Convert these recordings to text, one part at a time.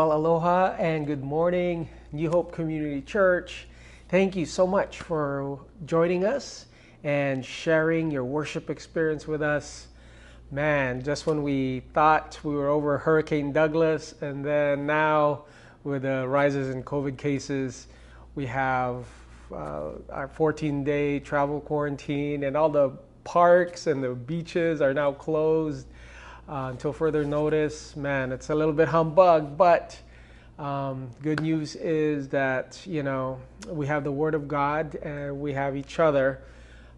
Well, aloha and good morning, New Hope Community Church. Thank you so much for joining us and sharing your worship experience with us. Man, just when we thought we were over Hurricane Douglas, and then now with the rises in COVID cases, we have uh, our 14 day travel quarantine, and all the parks and the beaches are now closed uh, until further notice. Man, it's a little bit humbug, but um, good news is that you know we have the Word of God and we have each other.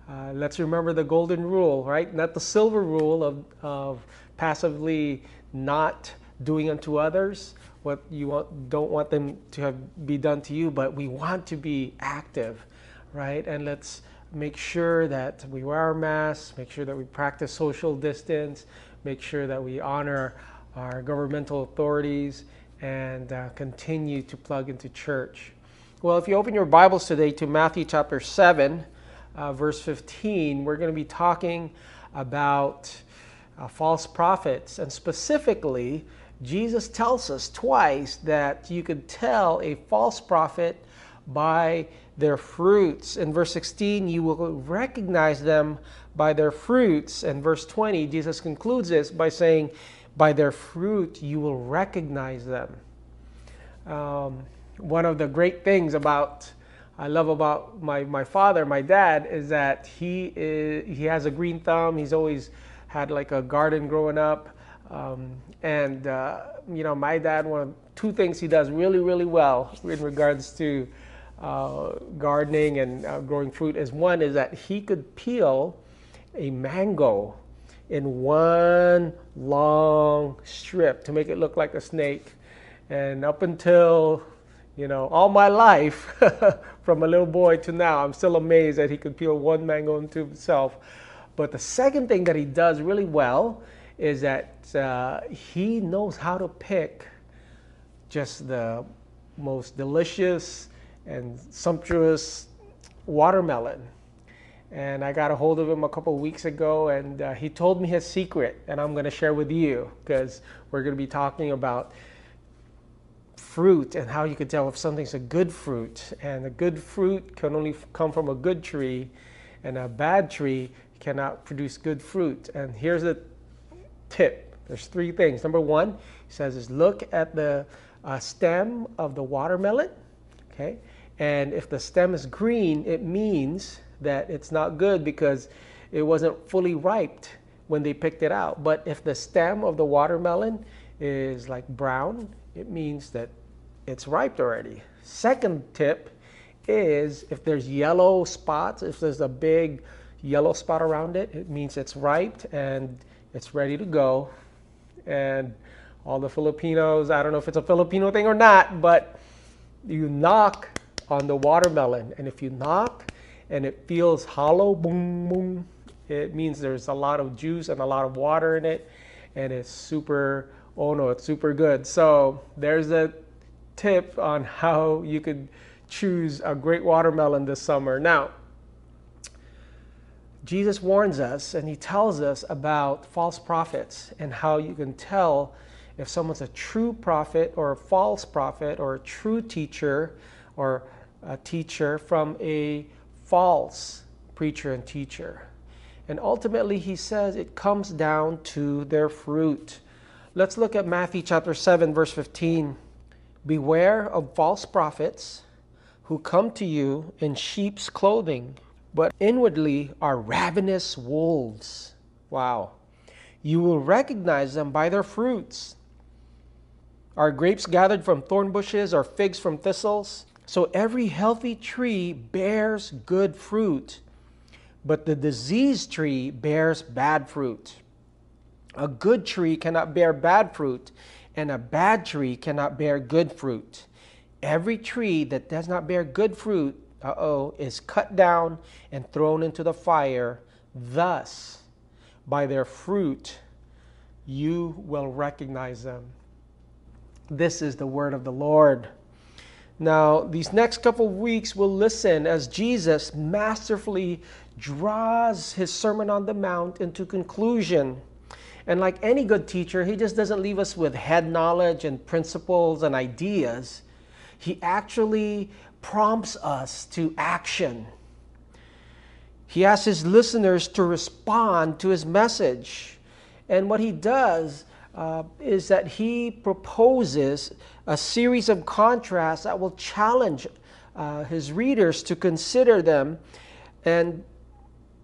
Uh, let's remember the golden rule, right? Not the silver rule of, of passively not doing unto others what you want, don't want them to have be done to you, but we want to be active, right? And let's make sure that we wear our masks, make sure that we practice social distance, make sure that we honor our governmental authorities, and uh, continue to plug into church. Well, if you open your Bibles today to Matthew chapter 7, uh, verse 15, we're going to be talking about uh, false prophets. And specifically, Jesus tells us twice that you could tell a false prophet by their fruits. In verse 16, you will recognize them by their fruits. And verse 20, Jesus concludes this by saying, By their fruit you will recognize them. Um, one of the great things about I love about my, my father, my dad, is that he is, he has a green thumb. He's always had like a garden growing up. Um, and, uh, you know, my dad, one of two things he does really, really well in regards to uh, gardening and uh, growing fruit is one is that he could peel a mango in one long strip to make it look like a snake. And up until, you know, all my life, from a little boy to now, I'm still amazed that he could peel one mango into himself. But the second thing that he does really well is that uh, he knows how to pick just the most delicious and sumptuous watermelon. And I got a hold of him a couple weeks ago, and uh, he told me his secret, and I'm going to share with you because we're going to be talking about fruit and how you can tell if something's a good fruit. And a good fruit can only come from a good tree, and a bad tree cannot produce good fruit. And here's the tip there's three things. Number one, he says, is look at the uh, stem of the watermelon. Okay, and if the stem is green, it means that it's not good because it wasn't fully ripe when they picked it out. But if the stem of the watermelon is like brown, it means that it's ripe already. Second tip is if there's yellow spots, if there's a big yellow spot around it, it means it's ripe and it's ready to go. And all the Filipinos, I don't know if it's a Filipino thing or not, but you knock on the watermelon. And if you knock and it feels hollow, boom, boom, it means there's a lot of juice and a lot of water in it. And it's super, oh no, it's super good. So there's a tip on how you could choose a great watermelon this summer. Now, Jesus warns us and he tells us about false prophets and how you can tell if someone's a true prophet or a false prophet or a true teacher or a teacher from a false preacher and teacher. And ultimately, he says it comes down to their fruit. Let's look at Matthew chapter 7, verse 15. Beware of false prophets who come to you in sheep's clothing, but inwardly are ravenous wolves. Wow. You will recognize them by their fruits. Are grapes gathered from thorn bushes or figs from thistles? So every healthy tree bears good fruit, but the diseased tree bears bad fruit. A good tree cannot bear bad fruit, and a bad tree cannot bear good fruit. Every tree that does not bear good fruit, uh oh, is cut down and thrown into the fire. Thus, by their fruit, you will recognize them. This is the word of the Lord. Now, these next couple of weeks, we'll listen as Jesus masterfully draws his Sermon on the Mount into conclusion. And like any good teacher, he just doesn't leave us with head knowledge and principles and ideas. He actually prompts us to action. He asks his listeners to respond to his message. And what he does uh, is that he proposes a series of contrasts that will challenge uh, his readers to consider them. And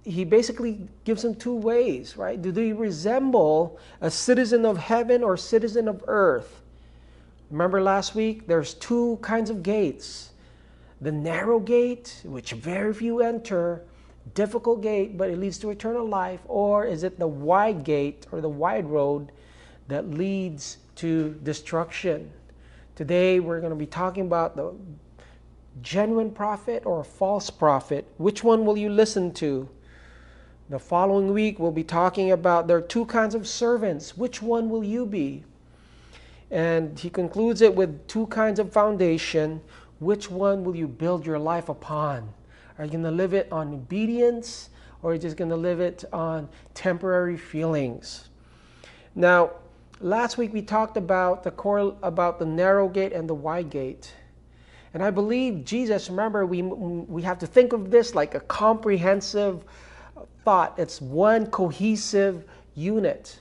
he basically gives them two ways, right? Do they resemble a citizen of heaven or citizen of earth? Remember last week? There's two kinds of gates the narrow gate, which very few enter, difficult gate, but it leads to eternal life? Or is it the wide gate or the wide road that leads to destruction? Today we're going to be talking about the genuine prophet or false prophet. Which one will you listen to? The following week we'll be talking about there are two kinds of servants. Which one will you be? And he concludes it with two kinds of foundation. Which one will you build your life upon? Are you going to live it on obedience or are you just going to live it on temporary feelings? Now, last week we talked about the core about the narrow gate and the wide gate. And I believe Jesus, remember, we, we have to think of this like a comprehensive thought. It's one cohesive unit.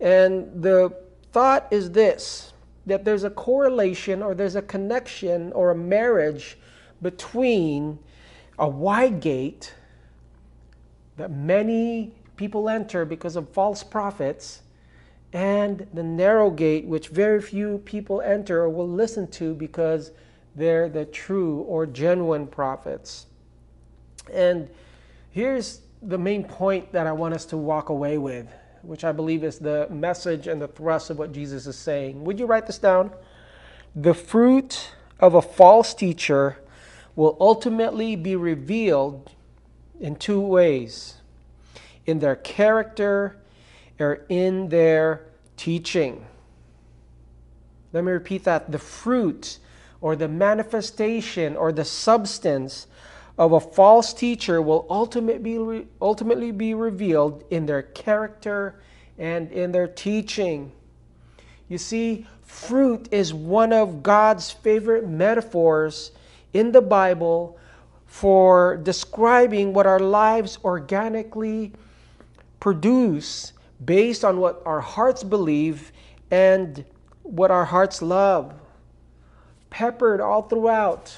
And the thought is this that there's a correlation or there's a connection or a marriage between a wide gate that many people enter because of false prophets and the narrow gate which very few people enter or will listen to because they're the true or genuine prophets. And here's the main point that I want us to walk away with, which I believe is the message and the thrust of what Jesus is saying. Would you write this down? The fruit of a false teacher will ultimately be revealed in two ways in their character or in their teaching. Let me repeat that. The fruit or the manifestation or the substance of a false teacher will ultimately ultimately be revealed in their character and in their teaching. You see, fruit is one of God's favorite metaphors in the Bible for describing what our lives organically produce based on what our hearts believe and what our hearts love. Peppered all throughout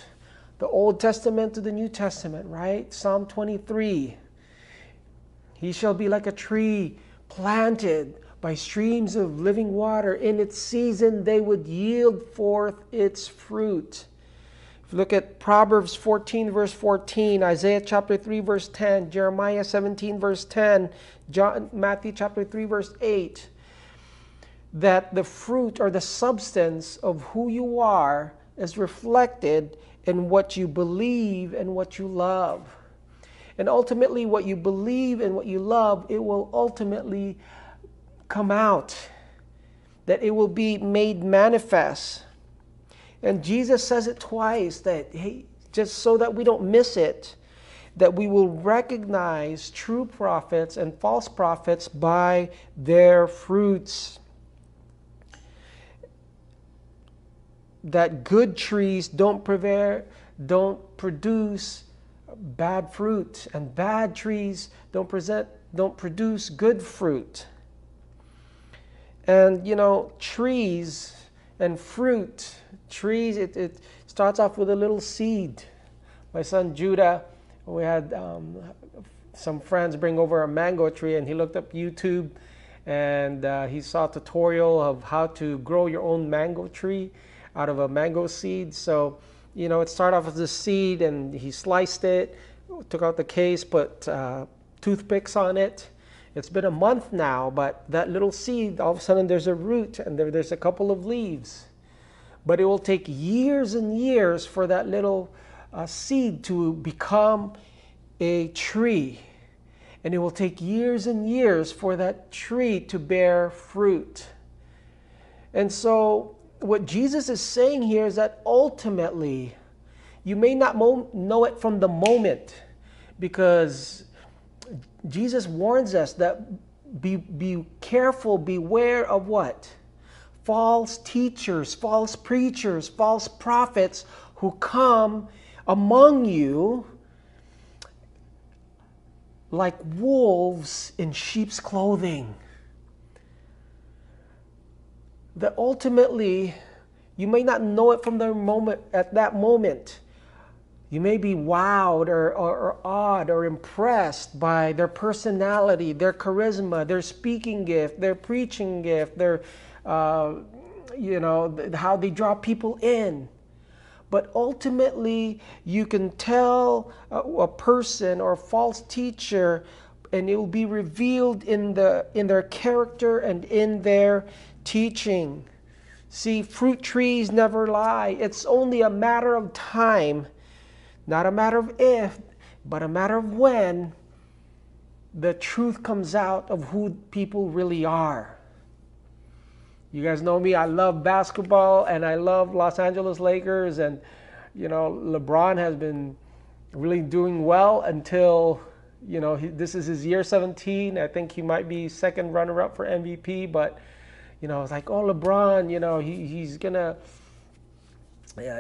the Old Testament to the New Testament, right? Psalm 23. He shall be like a tree planted by streams of living water. In its season, they would yield forth its fruit. If you look at Proverbs 14, verse 14, Isaiah chapter 3, verse 10, Jeremiah 17, verse 10, John, Matthew chapter 3, verse 8, that the fruit or the substance of who you are is reflected in what you believe and what you love. And ultimately, what you believe and what you love, it will ultimately come out, that it will be made manifest. And Jesus says it twice that, hey, just so that we don't miss it, that we will recognize true prophets and false prophets by their fruits. That good trees don't, prevail, don't produce bad fruit, and bad trees don't, present, don't produce good fruit. And you know, trees and fruit trees, it, it starts off with a little seed. My son Judah, we had um, some friends bring over a mango tree, and he looked up YouTube and uh, he saw a tutorial of how to grow your own mango tree out of a mango seed. So, you know, it started off as a seed, and he sliced it, took out the case, put uh, toothpicks on it. It's been a month now, but that little seed, all of a sudden, there's a root and there, there's a couple of leaves. But it will take years and years for that little uh, seed to become a tree. And it will take years and years for that tree to bear fruit. And so, what Jesus is saying here is that ultimately, you may not mo- know it from the moment because Jesus warns us that be, be careful, beware of what? False teachers, false preachers, false prophets who come among you like wolves in sheep's clothing. That ultimately, you may not know it from the moment at that moment. You may be wowed or, or, or, awed or impressed by their personality, their charisma, their speaking gift, their preaching gift, their, uh, you know, how they draw people in. But ultimately, you can tell a, a person or a false teacher, and it will be revealed in, the, in their character and in their teaching. See, fruit trees never lie. It's only a matter of time, not a matter of if, but a matter of when the truth comes out of who people really are. You guys know me. I love basketball and I love Los Angeles Lakers. And, you know, LeBron has been really doing well until, you know, he, this is his year 17. I think he might be second runner up for MVP. But, you know, it's like, oh, LeBron, you know, he, he's going to,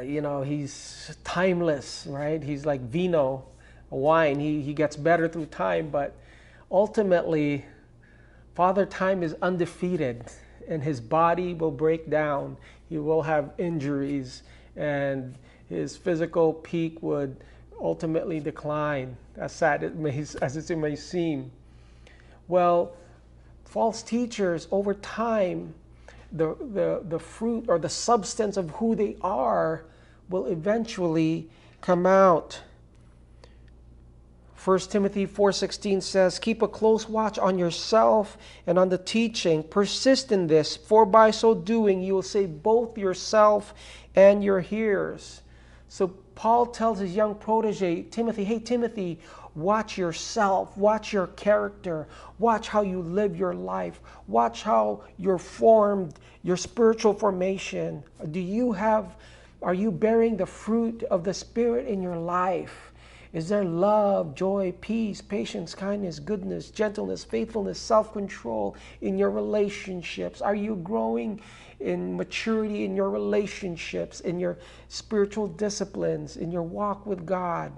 you know, he's timeless, right? He's like vino, a wine. He, he gets better through time. But ultimately, Father Time is undefeated and his body will break down. He will have injuries, and his physical peak would ultimately decline, as sad it may, as it may seem. Well, false teachers, over time, the, the, the fruit or the substance of who they are will eventually come out. 1 Timothy 4:16 says, "Keep a close watch on yourself and on the teaching. Persist in this, for by so doing you will save both yourself and your hearers." So Paul tells his young protege, Timothy, "Hey Timothy, watch yourself, watch your character, watch how you live your life, watch how you're formed, your spiritual formation. Do you have are you bearing the fruit of the spirit in your life?" Is there love, joy, peace, patience, kindness, goodness, gentleness, faithfulness, self control in your relationships? Are you growing in maturity in your relationships, in your spiritual disciplines, in your walk with God?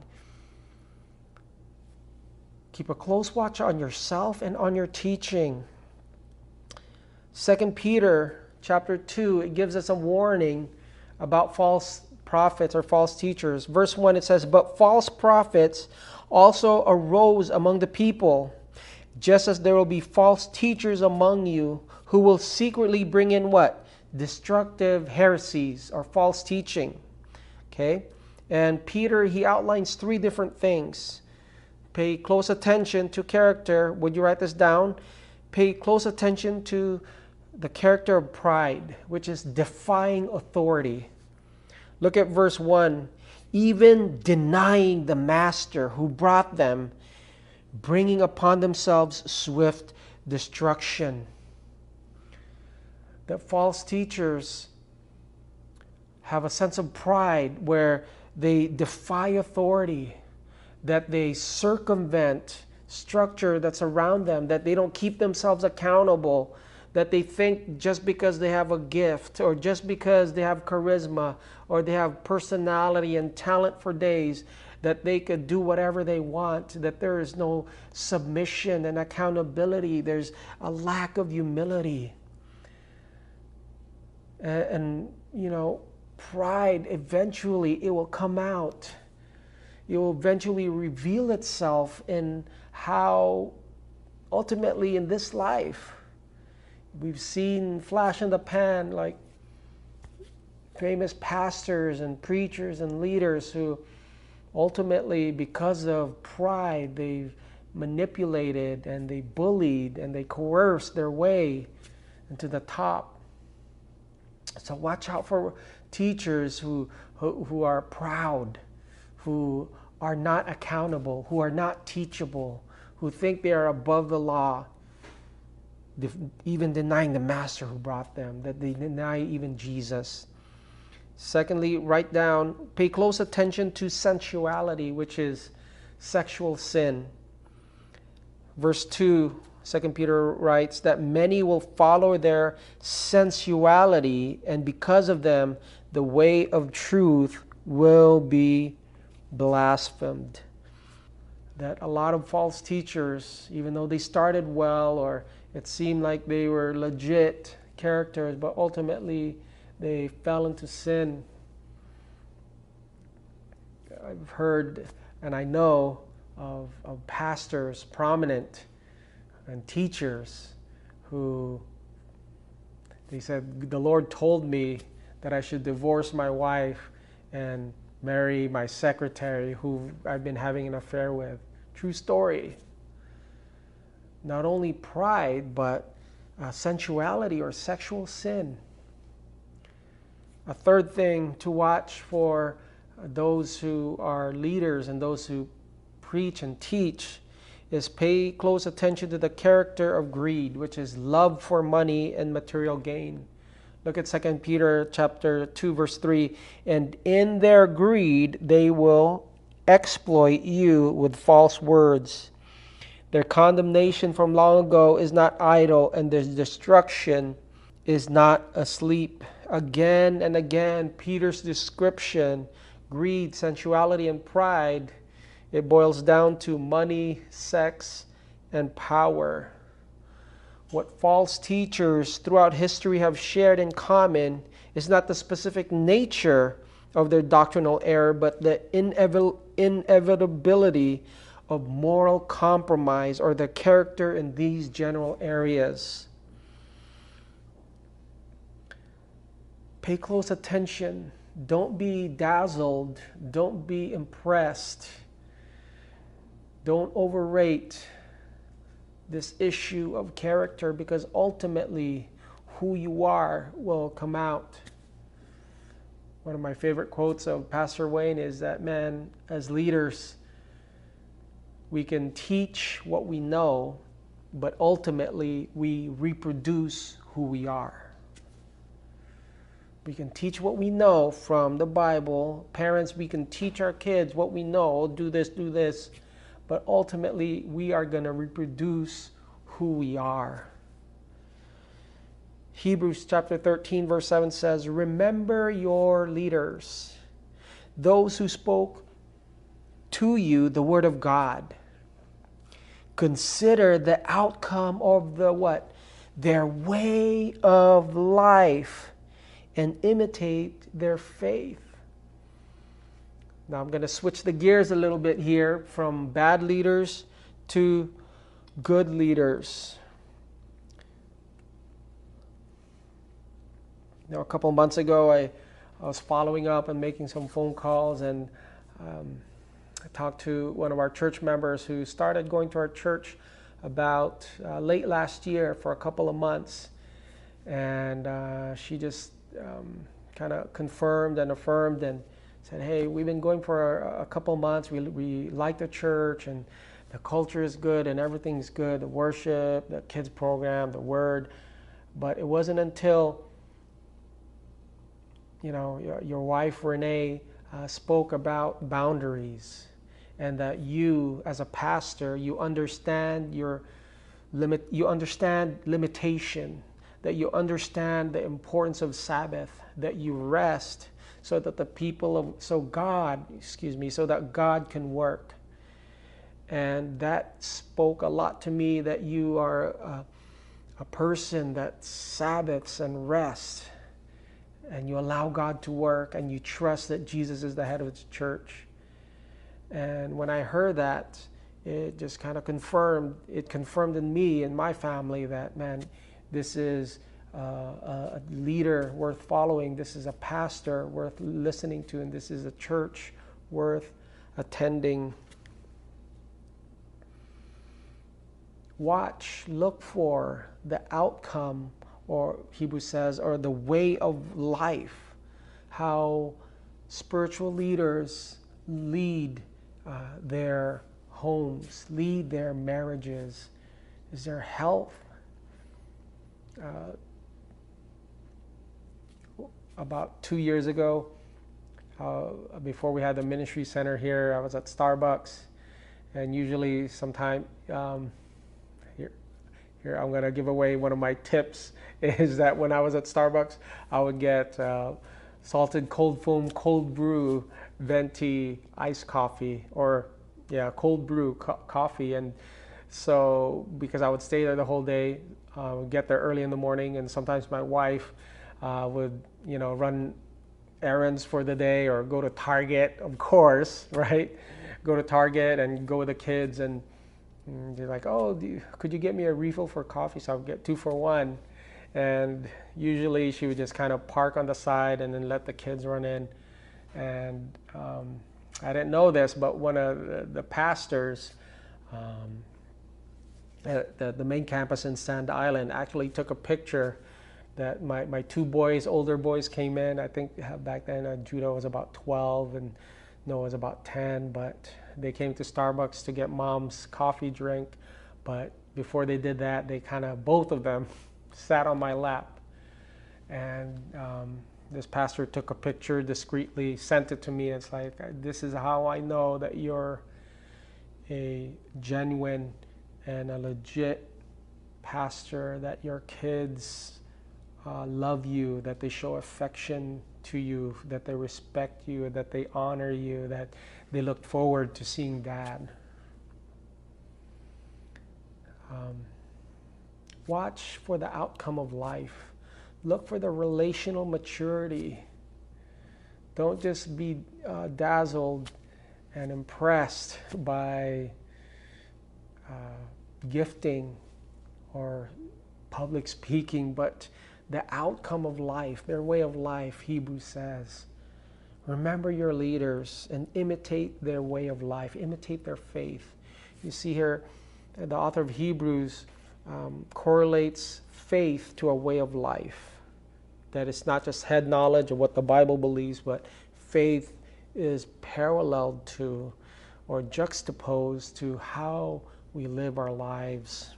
Keep a close watch on yourself and on your teaching. Second Peter chapter 2, it gives us a warning about false prophets or false teachers. Verse 1 it says, But false prophets also arose among the people, just as there will be false teachers among you who will secretly bring in what? Destructive heresies or false teaching. Okay? And Peter, he outlines three different things. Pay close attention to character. Would you write this down? Pay close attention to the character of pride, which is defying authority. Look at verse 1. Even denying the master who brought them, bringing upon themselves swift destruction. That false teachers have a sense of pride where they defy authority, that they circumvent structure that's around them, that they don't keep themselves accountable, that they think just because they have a gift or just because they have charisma or they have personality and talent for days that they could do whatever they want, that there is no submission and accountability, there's a lack of humility. And, and, you know, pride eventually it will come out. It will eventually reveal itself in how ultimately in this life we've seen flash in the pan like famous pastors and preachers and leaders who ultimately, because of pride, they've manipulated and they bullied and they coerced their way into the top. So watch out for teachers who, who, who are proud, who are not accountable, who are not teachable, who think they are above the law, even denying the master who brought them, that they deny even Jesus. Secondly, write down, pay close attention to sensuality, which is sexual sin. Verse 2 Second Peter writes that many will follow their sensuality, and because of them, the way of truth will be blasphemed. That a lot of false teachers, even though they started well or it seemed like they were legit characters, but ultimately they fell into sin. I've heard and I know of, of pastors, prominent, and teachers who they said, The Lord told me that I should divorce my wife and marry my secretary who I've been having an affair with. True story. Not only pride, but uh, sensuality or sexual sin. A third thing to watch for those who are leaders and those who preach and teach is pay close attention to the character of greed, which is love for money and material gain. Look at 2 Peter chapter 2 verse 3, and in their greed they will exploit you with false words. Their condemnation from long ago is not idle, and their destruction is not asleep. Again and again, Peter's description greed, sensuality, and pride, it boils down to money, sex, and power. What false teachers throughout history have shared in common is not the specific nature of their doctrinal error, but the inevitability of moral compromise or the character in these general areas. Pay close attention don't be dazzled. Don't be impressed. Don't overrate this issue of character because ultimately who you are will come out. One of my favorite quotes of Pastor Wayne is that, man, as leaders, we can teach what we know, but ultimately we reproduce who we are. We can teach what we know from the Bible. Parents, we can teach our kids what we know do this, do this. But ultimately, we are going to reproduce who we are. Hebrews chapter 13, verse 7 says, Remember your leaders, those who spoke to you the word of God. Consider the outcome of the what? Their way of life and imitate their faith. Now I'm going to switch the gears a little bit here from bad leaders to good leaders. Now, a couple months ago, I, I was following up and making some phone calls, and um, I talked to one of our church members who started going to our church about uh, late last year for a couple of months. And uh, she just um, kind of confirmed and affirmed and said, hey, we've been going for a, a couple months. We, we like the church and the culture is good and everything's good the worship, the kids program, the word. But it wasn't until you know your, your wife Renee uh, spoke about boundaries and that you as a pastor you understand your limit you understand limitation that you understand the importance of Sabbath, that you rest so that the people of, so God, excuse me, so that God can work. And that spoke a lot to me that you are a, a person that Sabbaths and rests and you allow God to work and you trust that Jesus is the head of the church. And when I heard that, it just kind of confirmed, it confirmed in me and my family that, man, this is uh, a leader worth following. This is a pastor worth listening to. And this is a church worth attending. Watch, look for the outcome, or Hebrew says, or the way of life, how spiritual leaders lead uh, their homes, lead their marriages. Is there health? uh, about two years ago, uh, before we had the ministry center here, I was at Starbucks, and usually sometime um, here, I'm going to give away one of my tips is that when I was at Starbucks, I would get uh, salted cold foam cold brew venti iced coffee or yeah cold brew co- coffee and so because I would stay there the whole day, uh, get there early in the morning, and sometimes my wife uh, would you know run errands for the day or go to Target, of course, right? Go to Target and go with the kids and and they're like, oh, you, could you get me a refill for coffee? So I'll get two for one. And usually she would just kind of park on the side and then let the kids run in. And um, I didn't know this, but one of the, the pastors um, at the, the main campus in Sand Island actually took a picture that my, my two boys, older boys, came in. I think back then uh, Judah was about 12 and Noah was about 10, but they came to Starbucks to get mom's coffee drink, but before they did that, they kind of, both of them, sat on my lap. And um, this pastor took a picture discreetly, sent it to me. It's like, this is how I know that you're a genuine and a legit pastor, that your kids uh, love you, that they show affection to you, that they respect you, that they honor you, that they look forward to seeing dad. Um, watch for the outcome of life. Look for the relational maturity. Don't just be uh, dazzled and impressed by uh, gifting or public speaking, but the outcome of life, their way of life, Hebrews says. Remember your leaders and imitate their way of life, imitate their faith. You see here, the author of Hebrews um, correlates faith to a way of life. That it's not just head knowledge of what the Bible believes, but faith is paralleled to or juxtaposed to how we live our lives.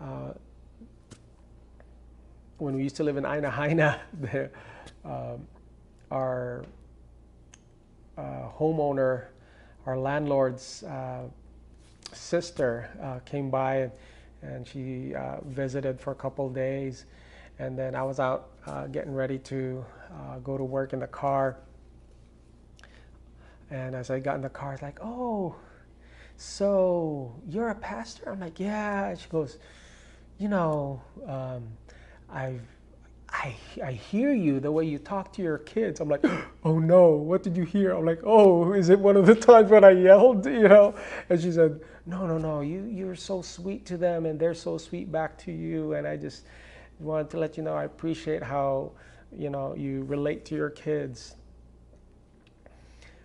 Uh, when we used to live in Aina Haina, the, um, our uh, homeowner, our landlord's uh, sister uh, came by and, she uh, visited for a couple days. And then I was out uh, getting ready to uh, go to work in the car. And as I got in the car, it's like, oh, so you're a pastor? I'm like, yeah. And she goes, you know, um, I've I, I hear you the way you talk to your kids. I'm like, oh no, what did you hear? I'm like, oh, is it one of the times when I yelled, you know? And she said, no, no, no, you, you're so sweet to them and they're so sweet back to you. And I just wanted to let you know I appreciate how, you know, you relate to your kids.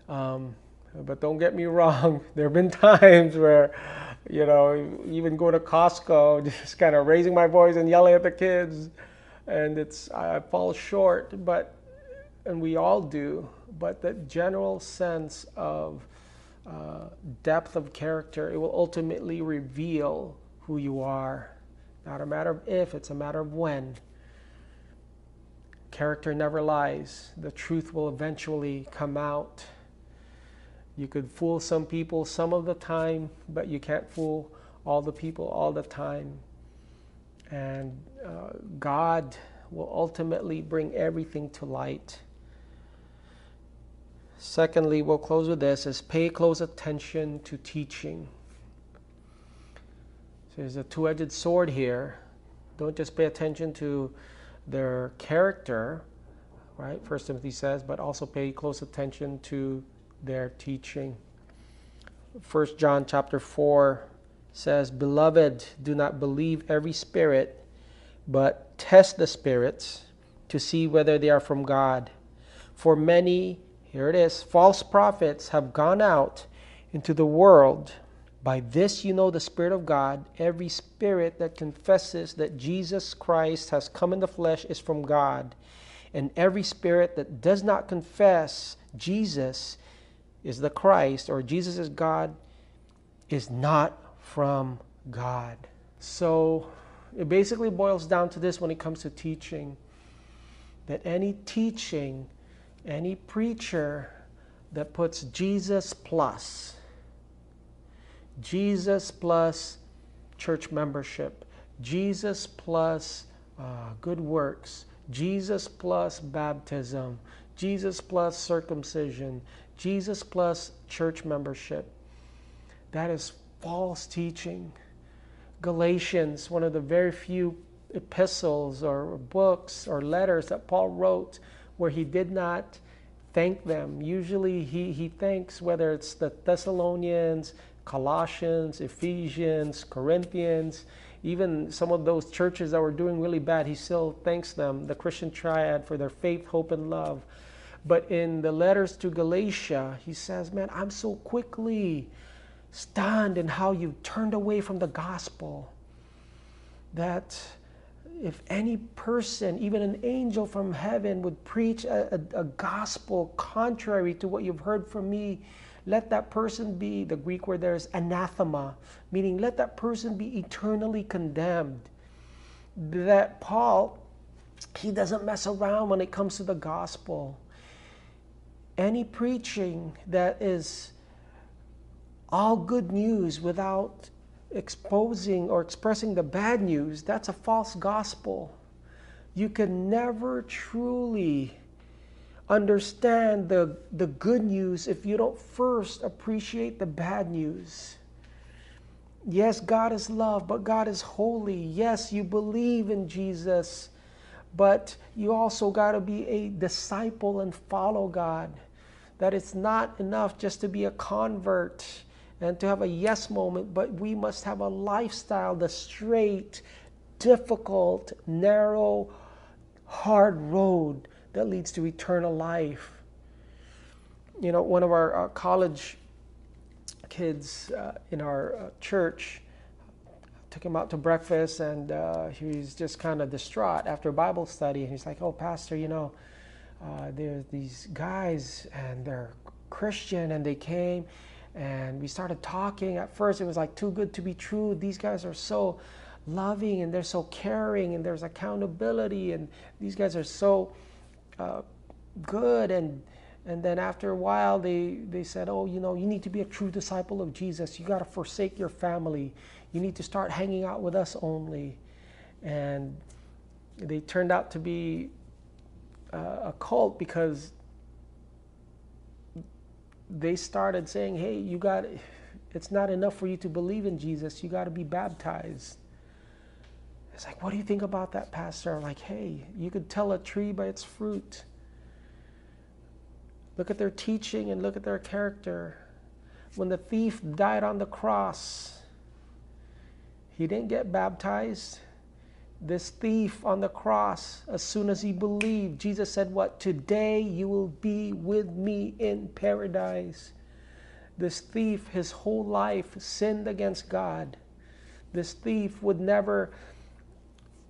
Um, but don't get me wrong, there have been times where, you know, even going to Costco, just kind of raising my voice and yelling at the kids and it's I fall short, but and we all do. But that general sense of uh, depth of character, it will ultimately reveal who you are. Not a matter of if, it's a matter of when. Character never lies. The truth will eventually come out. You could fool some people some of the time, but you can't fool all the people all the time. And uh, God will ultimately bring everything to light. Secondly, we'll close with this is pay close attention to teaching. So there's a two-edged sword here. Don't just pay attention to their character, right? First Timothy says, but also pay close attention to their teaching. First John chapter 4 says, Beloved, do not believe every spirit, but test the spirits to see whether they are from God. For many, here it is, false prophets have gone out into the world. By this you know the Spirit of God. Every spirit that confesses that Jesus Christ has come in the flesh is from God. And every spirit that does not confess Jesus is the Christ or Jesus is God is not from God. So it basically boils down to this when it comes to teaching that any teaching, any preacher that puts Jesus plus, Jesus plus church membership. Jesus plus uh, good works. Jesus plus baptism. Jesus plus circumcision. Jesus plus church membership. That is false teaching. Galatians, one of the very few epistles or books or letters that Paul wrote where he did not thank them. Usually he, he thanks whether it's the Thessalonians, Colossians, Ephesians, Corinthians, even some of those churches that were doing really bad, he still thanks them, the Christian triad, for their faith, hope, and love. But in the letters to Galatia, he says, Man, I'm so quickly stunned in how you've turned away from the gospel that if any person, even an angel from heaven, would preach a, a, a, gospel contrary to what you've heard from me, let that person be, the Greek word there is anathema, meaning let that person be eternally condemned. That Paul, he doesn't mess around when it comes to the gospel. Any preaching that is all good news without exposing or expressing the bad news, that's a false gospel. You can never truly understand the, the good news if you don't first appreciate the bad news. Yes, God is love, but God is holy. Yes, you believe in Jesus, but you also got to be a disciple and follow God. That it's not enough just to be a convert and to have a yes moment, but we must have a lifestyle, the straight, difficult, narrow, hard road that leads to eternal life. You know, one of our uh, college kids uh, in our uh, church took him out to breakfast, and uh, he was just kind of distraught after Bible study. And he's like, "Oh, Pastor, you know, uh, there's these guys, and they're Christian, and they came." and we started talking. At first, it was like too good to be true. These guys are so loving and they're so caring, and there's accountability, and these guys are so uh, good. And and then after a while, they they said, "Oh, you know, you need to be a true disciple of Jesus. You got to forsake your family. You need to start hanging out with us only." And they turned out to be uh, a cult because they started saying, hey, you got, it's not enough for you to believe in Jesus. You got to be baptized. It's like, what do you think about that, Pastor? I'm like, hey, you could tell a tree by its fruit. Look at their teaching and look at their character. When the thief died on the cross, he didn't get baptized this thief on the cross, as soon as he believed, Jesus said, What? Today you will be with me in paradise. This thief, his whole life, sinned against God. This thief would never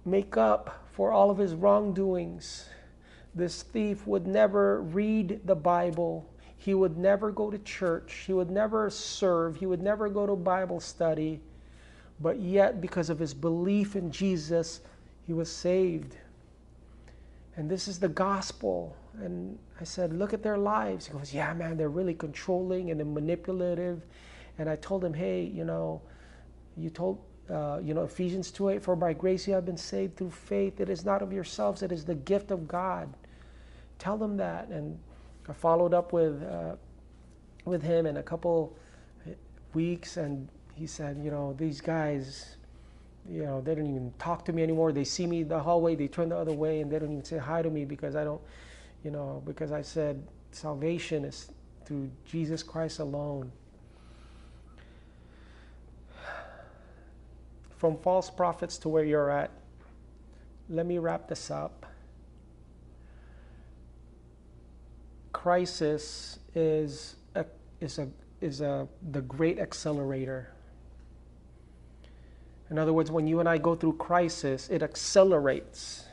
make up for all of his wrongdoings. This thief would never read the Bible. He would never go to church. He would never serve. He would never go to Bible study but yet because of his belief in Jesus, he was saved. And this is the gospel. And I said, Look at their lives. He goes, Yeah, man, they're really controlling and manipulative. And I told him, Hey, you know, you told, uh, you know, Ephesians 2 8, for by grace you have been saved through faith. It is not of yourselves, it is the gift of God. Tell them that. And I followed up with, uh, with him in a couple weeks, and he said, you know, these guys, you know, they don't even talk to me anymore. They see me in the hallway, they turn the other way, and they don't even say hi to me because I don't, you know, because I said salvation is through Jesus Christ alone. From false prophets to where you're at, let me wrap this up. Crisis is a, is a is a the great accelerator in other words, when you and I go through crisis, it accelerates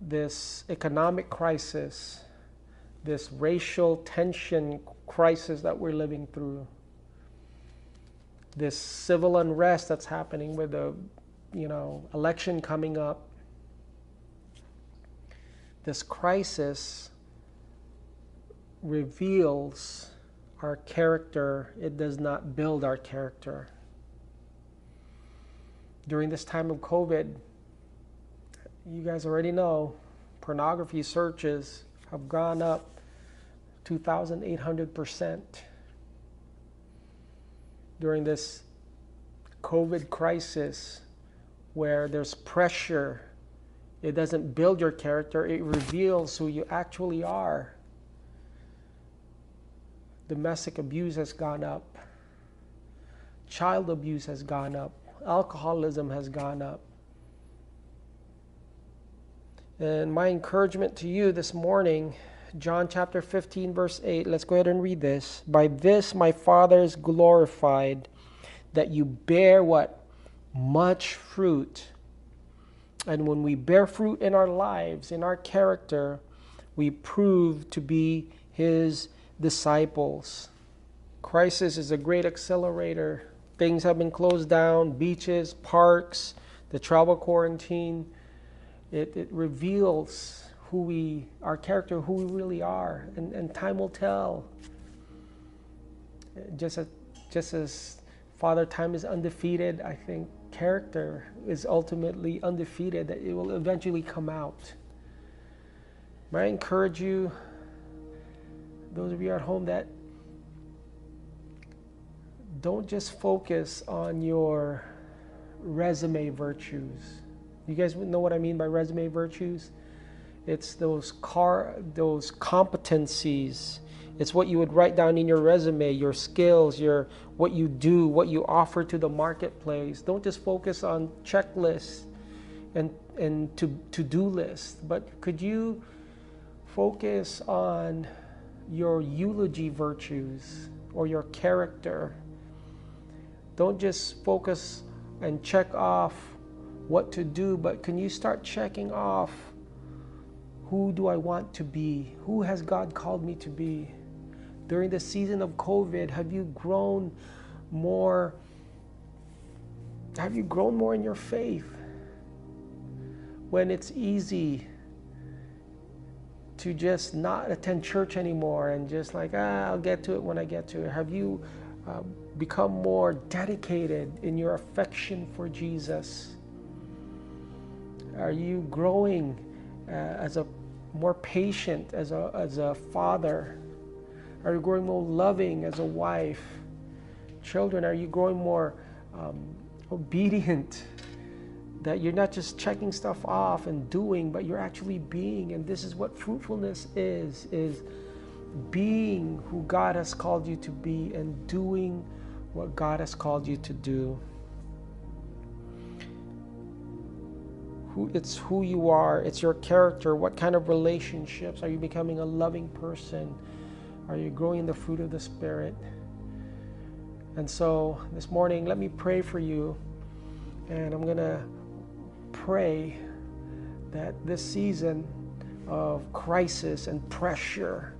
this economic crisis, this racial tension crisis that we're living through, this civil unrest that's happening with the you know election coming up. This crisis reveals our character, it does not build our character. During this time of COVID, you guys already know pornography searches have gone up 2,800% during this COVID crisis where there's pressure. It doesn't build your character, it reveals who you actually are. Domestic abuse has gone up, child abuse has gone up, alcoholism has gone up. And my encouragement to you this morning, John chapter 15, verse 8, let's go ahead and read this. By this my Father is glorified, that you bear what? Much fruit. And when we bear fruit in our lives, in our character, we prove to be His disciples. Crisis is a great accelerator. Things have been closed down, beaches, parks, the travel quarantine it, it reveals who we, our character, who we really are, and, and time will tell. Just as, just as Father Time is undefeated, I think character is ultimately undefeated, that it will eventually come out. May I encourage you, those of you at home, that don't just focus on your resume virtues you guys know what I mean by resume virtues? It's those car those competencies. It's what you would write down in your resume, your skills, your what you do, what you offer to the marketplace. Don't just focus on checklists and and to to-do lists, but could you focus on your eulogy virtues or your character? Don't just focus and check off what to do, but can you start checking off who do I want to be? Who has God called me to be? During the season of COVID, have you grown more? Have you grown more in your faith? When it's easy to just not attend church anymore and just like, ah, I'll get to it when I get to it. Have you uh, become more dedicated in your affection for Jesus? Are you growing uh, as a more patient as a, as a father? Are you growing more loving as a wife? Children, are you growing more um, obedient? That you're not just checking stuff off and doing, but you're actually being. And this is what fruitfulness is, is being who God has called you to be and doing what God has called you to do. who it's who you are, it's your character, what kind of relationships are you becoming a loving person? Are you growing in the fruit of the spirit? And so this morning, let me pray for you. And I'm going to pray that this season of crisis and pressure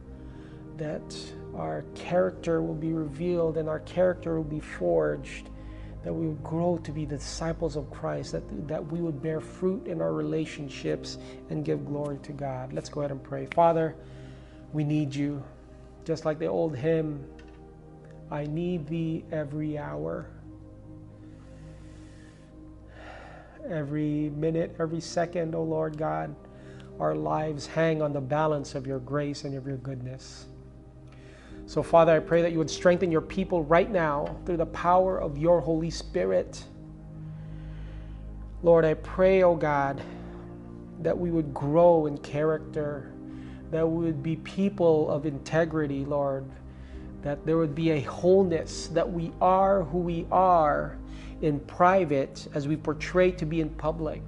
that our character will be revealed and our character will be forged that we would grow to be the disciples of Christ, that, that we would bear fruit in our relationships and give glory to God. Let's go ahead and pray. Father, we need you. Just like the old hymn, I need thee every hour. Every minute, every second, O oh Lord God, our lives hang on the balance of your grace and of your goodness. So, Father, I pray that you would strengthen your people right now through the power of your Holy Spirit. Lord, I pray, oh God, that we would grow in character, that we would be people of integrity, Lord, that there would be a wholeness, that we are who we are in private as we portray to be in public.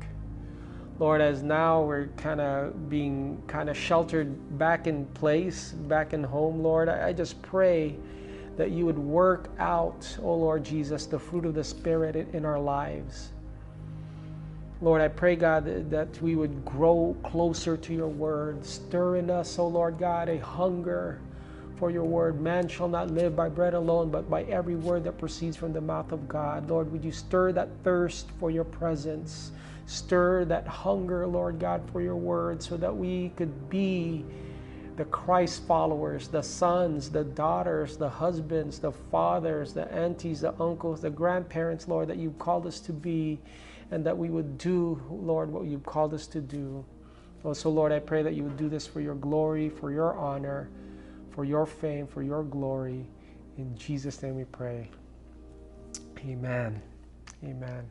Lord, as now we're kind of being kind of sheltered back in place, back in home, Lord, I, just pray that you would work out, oh Lord Jesus, the fruit of the Spirit in, our lives. Lord, I pray, God, that, that we would grow closer to your word. Stir in us, oh Lord God, a hunger for your word. Man shall not live by bread alone, but by every word that proceeds from the mouth of God. Lord, would you stir that thirst for your presence? Stir that hunger, Lord God, for your word so that we could be the Christ followers, the sons, the daughters, the husbands, the fathers, the aunties, the uncles, the grandparents, Lord, that you've called us to be, and that we would do, Lord, what you've called us to do. Oh, also, Lord, I pray that you would do this for your glory, for your honor, for your fame, for your glory. In Jesus' name we pray. Amen. Amen.